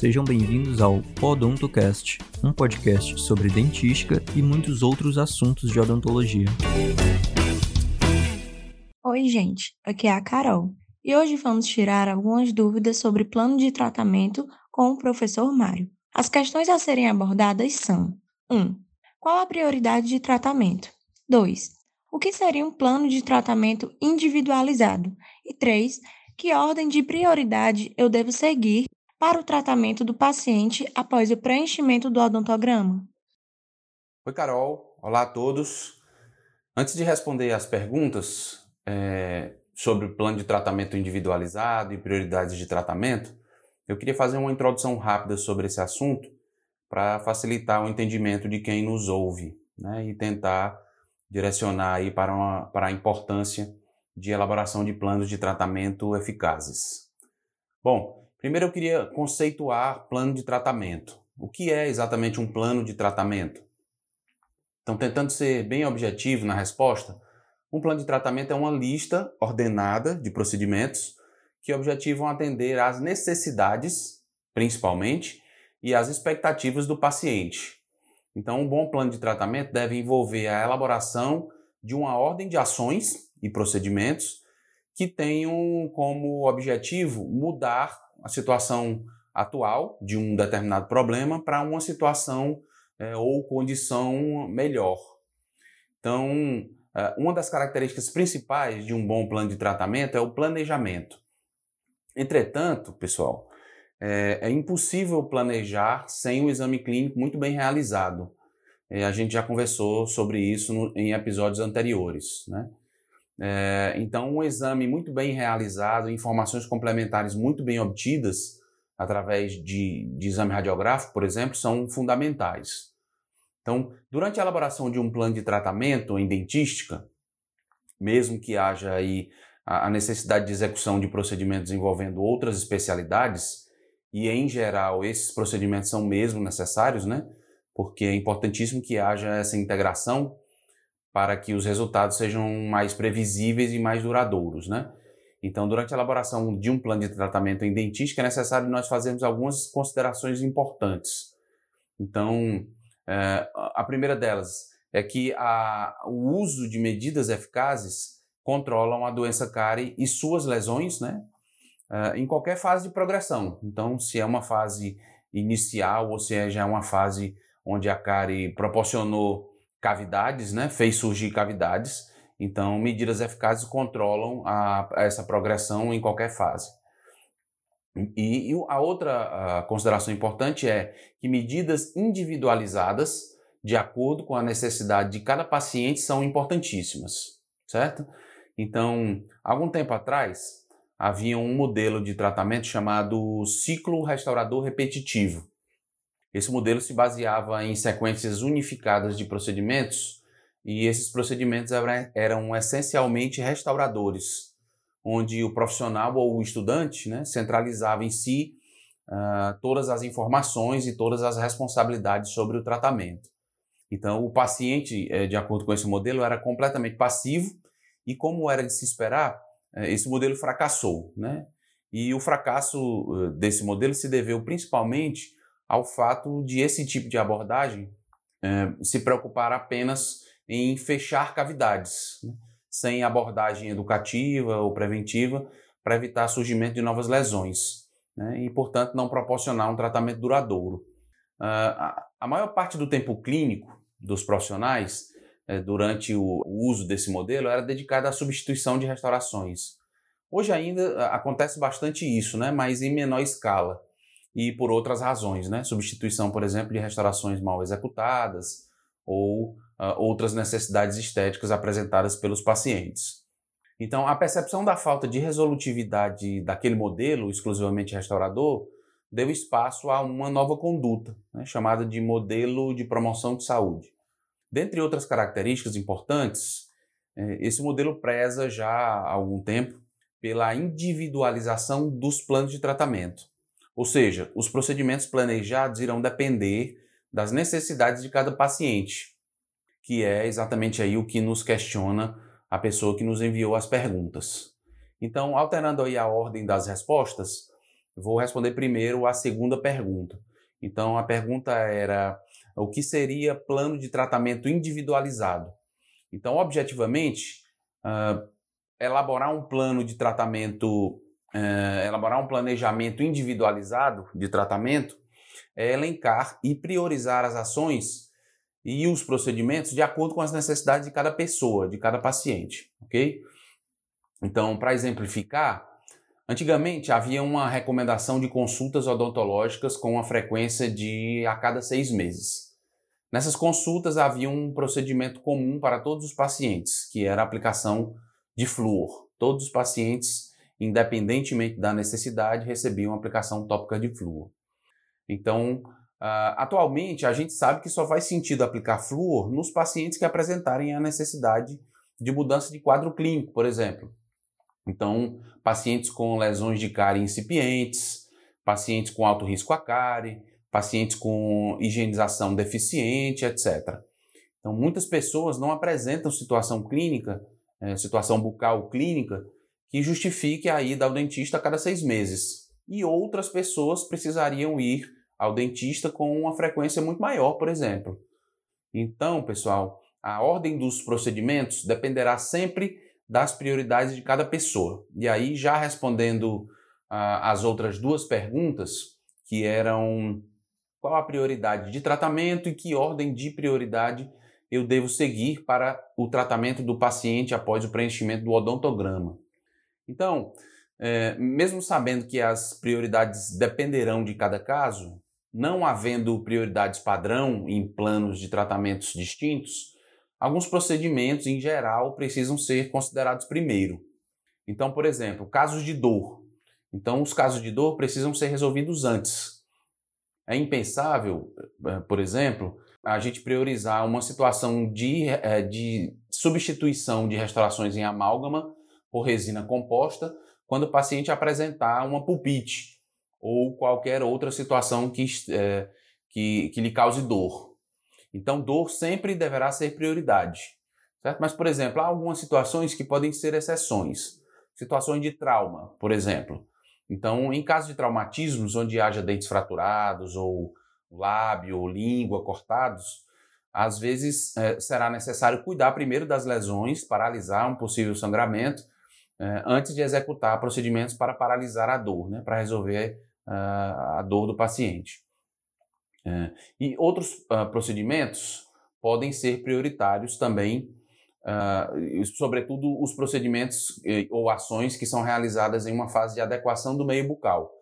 Sejam bem-vindos ao Odontocast, um podcast sobre dentística e muitos outros assuntos de odontologia. Oi, gente, aqui é a Carol e hoje vamos tirar algumas dúvidas sobre plano de tratamento com o professor Mário. As questões a serem abordadas são: 1. Qual a prioridade de tratamento? 2. O que seria um plano de tratamento individualizado? E 3. Que ordem de prioridade eu devo seguir para o tratamento do paciente após o preenchimento do odontograma? Oi, Carol. Olá a todos. Antes de responder as perguntas é, sobre o plano de tratamento individualizado e prioridades de tratamento, eu queria fazer uma introdução rápida sobre esse assunto para facilitar o entendimento de quem nos ouve né, e tentar direcionar aí para, uma, para a importância de elaboração de planos de tratamento eficazes. Bom, primeiro eu queria conceituar plano de tratamento. O que é exatamente um plano de tratamento? Então, tentando ser bem objetivo na resposta, um plano de tratamento é uma lista ordenada de procedimentos que objetivam atender às necessidades, principalmente, e às expectativas do paciente. Então, um bom plano de tratamento deve envolver a elaboração de uma ordem de ações e procedimentos que tenham como objetivo mudar a situação atual de um determinado problema para uma situação é, ou condição melhor. Então, é, uma das características principais de um bom plano de tratamento é o planejamento. Entretanto, pessoal, é, é impossível planejar sem um exame clínico muito bem realizado. É, a gente já conversou sobre isso no, em episódios anteriores. Né? É, então, um exame muito bem realizado, informações complementares muito bem obtidas através de, de exame radiográfico, por exemplo, são fundamentais. Então, durante a elaboração de um plano de tratamento em dentística, mesmo que haja aí a necessidade de execução de procedimentos envolvendo outras especialidades, e em geral esses procedimentos são mesmo necessários, né? Porque é importantíssimo que haja essa integração para que os resultados sejam mais previsíveis e mais duradouros, né? Então, durante a elaboração de um plano de tratamento em dentística, é necessário nós fazermos algumas considerações importantes. Então, é, a primeira delas é que a, o uso de medidas eficazes controlam a doença cárie e suas lesões, né? É, em qualquer fase de progressão. Então, se é uma fase inicial ou se é já uma fase onde a cárie proporcionou cavidades, né, fez surgir cavidades. Então, medidas eficazes controlam a, essa progressão em qualquer fase. E, e a outra a consideração importante é que medidas individualizadas, de acordo com a necessidade de cada paciente, são importantíssimas, certo? Então, algum tempo atrás, havia um modelo de tratamento chamado ciclo restaurador repetitivo, esse modelo se baseava em sequências unificadas de procedimentos e esses procedimentos eram essencialmente restauradores, onde o profissional ou o estudante né, centralizava em si uh, todas as informações e todas as responsabilidades sobre o tratamento. Então, o paciente, eh, de acordo com esse modelo, era completamente passivo e, como era de se esperar, eh, esse modelo fracassou. Né? E o fracasso eh, desse modelo se deveu principalmente ao fato de esse tipo de abordagem é, se preocupar apenas em fechar cavidades, né? sem abordagem educativa ou preventiva para evitar surgimento de novas lesões né? e, portanto, não proporcionar um tratamento duradouro. Uh, a maior parte do tempo clínico dos profissionais uh, durante o, o uso desse modelo era dedicada à substituição de restaurações. Hoje ainda uh, acontece bastante isso, né? mas em menor escala e por outras razões, né? Substituição, por exemplo, de restaurações mal executadas ou uh, outras necessidades estéticas apresentadas pelos pacientes. Então, a percepção da falta de resolutividade daquele modelo exclusivamente restaurador deu espaço a uma nova conduta, né, chamada de modelo de promoção de saúde. Dentre outras características importantes, eh, esse modelo preza já há algum tempo pela individualização dos planos de tratamento. Ou seja, os procedimentos planejados irão depender das necessidades de cada paciente, que é exatamente aí o que nos questiona a pessoa que nos enviou as perguntas. Então, alterando aí a ordem das respostas, vou responder primeiro a segunda pergunta. Então, a pergunta era o que seria plano de tratamento individualizado? Então, objetivamente, uh, elaborar um plano de tratamento, uh, elaborar um planejamento individualizado de tratamento é elencar e priorizar as ações e os procedimentos de acordo com as necessidades de cada pessoa, de cada paciente, ok? Então, para exemplificar, antigamente havia uma recomendação de consultas odontológicas com uma frequência de a cada seis meses. Nessas consultas havia um procedimento comum para todos os pacientes, que era a aplicação de flúor. Todos os pacientes, independentemente da necessidade, recebiam aplicação tópica de flúor. Então, Uh, atualmente, a gente sabe que só faz sentido aplicar flúor nos pacientes que apresentarem a necessidade de mudança de quadro clínico, por exemplo. Então, pacientes com lesões de cárie incipientes, pacientes com alto risco a cárie, pacientes com higienização deficiente, etc. Então, muitas pessoas não apresentam situação clínica, é, situação bucal clínica, que justifique a ida ao dentista a cada seis meses. E outras pessoas precisariam ir ao dentista com uma frequência muito maior, por exemplo. Então, pessoal, a ordem dos procedimentos dependerá sempre das prioridades de cada pessoa. E aí, já respondendo ah, as outras duas perguntas, que eram qual a prioridade de tratamento e que ordem de prioridade eu devo seguir para o tratamento do paciente após o preenchimento do odontograma. Então, é, mesmo sabendo que as prioridades dependerão de cada caso, não havendo prioridades padrão em planos de tratamentos distintos, alguns procedimentos em geral precisam ser considerados primeiro. Então, por exemplo, casos de dor. Então, os casos de dor precisam ser resolvidos antes. É impensável, eh, por exemplo, a gente priorizar uma situação de, eh, de substituição de restaurações em amálgama por resina composta quando o paciente apresentar uma pulpite ou qualquer outra situação que, é, que, que lhe cause dor. Então, dor sempre deverá ser prioridade. Certo? Mas, por exemplo, há algumas situações que podem ser exceções. Situações de trauma, por exemplo. Então, em caso de traumatismos onde haja dentes fraturados ou lábio ou língua cortados, às vezes é, será necessário cuidar primeiro das lesões, paralisar um possível sangramento, é, antes de executar procedimentos para paralisar a dor, né, para resolver a dor do paciente. É, e outros uh, procedimentos podem ser prioritários também, uh, sobretudo os procedimentos eh, ou ações que são realizadas em uma fase de adequação do meio bucal.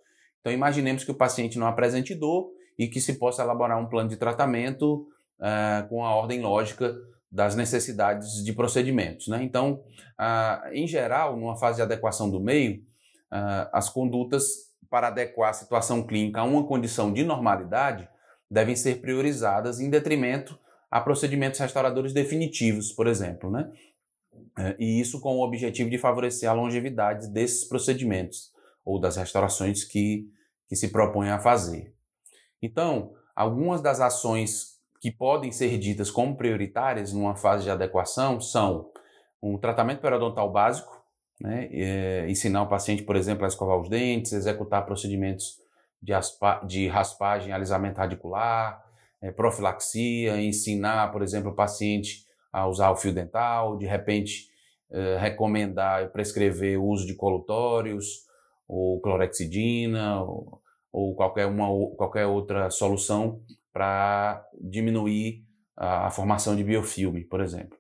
Então, imaginemos que o paciente não apresente dor e que se possa elaborar um plano de tratamento com a ordem lógica das necessidades de procedimentos. Né? Então, em geral, numa fase de adequação do meio, as condutas para adequar a situação clínica a uma condição de normalidade devem ser priorizadas em detrimento a procedimentos restauradores definitivos, por exemplo, né? É, e isso com o objetivo de favorecer a longevidade desses procedimentos ou das restaurações que, que se propõem a fazer. Então, algumas das ações que podem ser ditas como prioritárias numa fase de adequação são um tratamento periodontal básico, né? É, ensinar o paciente, por exemplo, a escovar os dentes, executar procedimentos de, aspa, de raspagem, alisamento radicular, é, profilaxia, ensinar, por exemplo, o paciente a usar o fio dental, de repente é, recomendar, prescrever o uso de colutórios, ou clorexidina, ou, ou qualquer, uma, qualquer outra solução para diminuir a, formação de biofilme, por exemplo.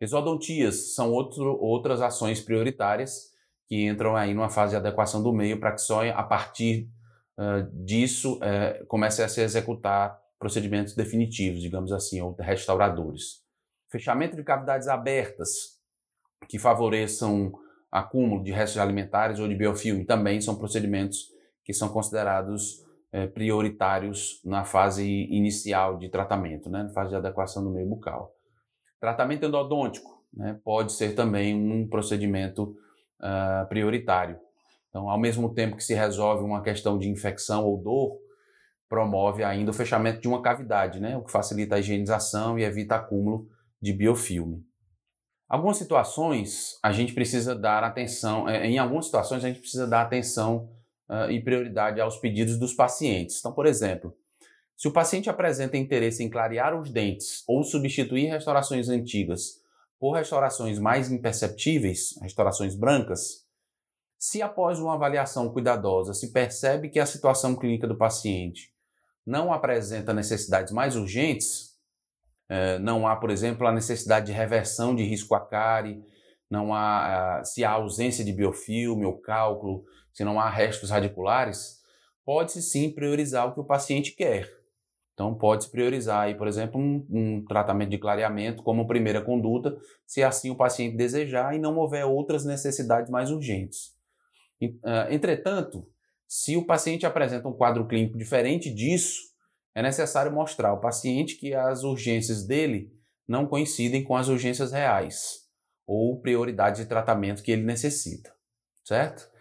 Exodontias são outro, outras ações prioritárias que entram aí numa fase de adequação do meio para que só a partir uh, disso uh, comece a se executar procedimentos definitivos, digamos assim, ou restauradores. Fechamento de cavidades abertas que favoreçam acúmulo de restos alimentares ou de biofilme também são procedimentos que são considerados uh, prioritários na fase inicial de tratamento, né, na fase de adequação do meio bucal. Tratamento endodôntico né, pode ser também um procedimento uh, prioritário. Então, ao mesmo tempo que se resolve uma questão de infecção ou dor, promove ainda o fechamento de uma cavidade, né, o que facilita a higienização e evita acúmulo de biofilme. Algumas situações a gente precisa dar atenção, eh, em algumas situações a gente precisa dar atenção uh, e prioridade aos pedidos dos pacientes. Então, por exemplo, se o paciente apresenta interesse em clarear os dentes ou substituir restaurações antigas por restaurações mais imperceptíveis, restaurações brancas, se após uma avaliação cuidadosa se percebe que a situação clínica do paciente não apresenta necessidades mais urgentes, eh, não há, por exemplo, a necessidade de reversão de risco a cárie, não há, ah, se há ausência de biofilme ou cálculo, se não há restos radiculares, pode-se sim priorizar o que o paciente quer. Então, pode-se priorizar, aí, por exemplo, um, um, tratamento de clareamento como primeira conduta, se assim o paciente desejar e não houver outras necessidades mais urgentes. Ah, entretanto, se o paciente apresenta um quadro clínico diferente disso, é necessário mostrar ao paciente que as urgências dele não coincidem com as urgências reais ou prioridades de tratamento que ele necessita, certo?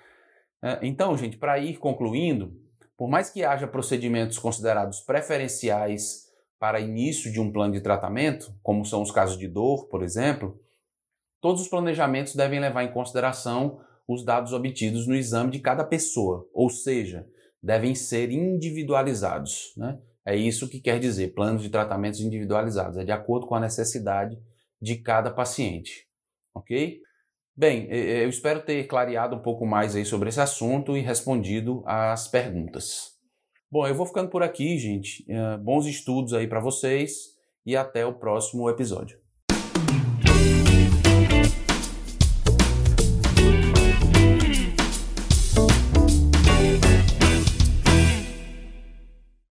Ah, então, gente, para ir concluindo, por mais que haja procedimentos considerados preferenciais para início de um plano de tratamento, como são os casos de dor, por exemplo, todos os planejamentos devem levar em consideração os dados obtidos no exame de cada pessoa, ou seja, devem ser individualizados. Né? É isso que quer dizer planos de tratamentos individualizados, é de acordo com a necessidade de cada paciente. Ok? Bem, eu espero ter clareado um pouco mais aí sobre esse assunto e respondido às perguntas. Bom, eu vou ficando por aqui, gente. Eh, bons estudos aí para vocês e até o próximo episódio.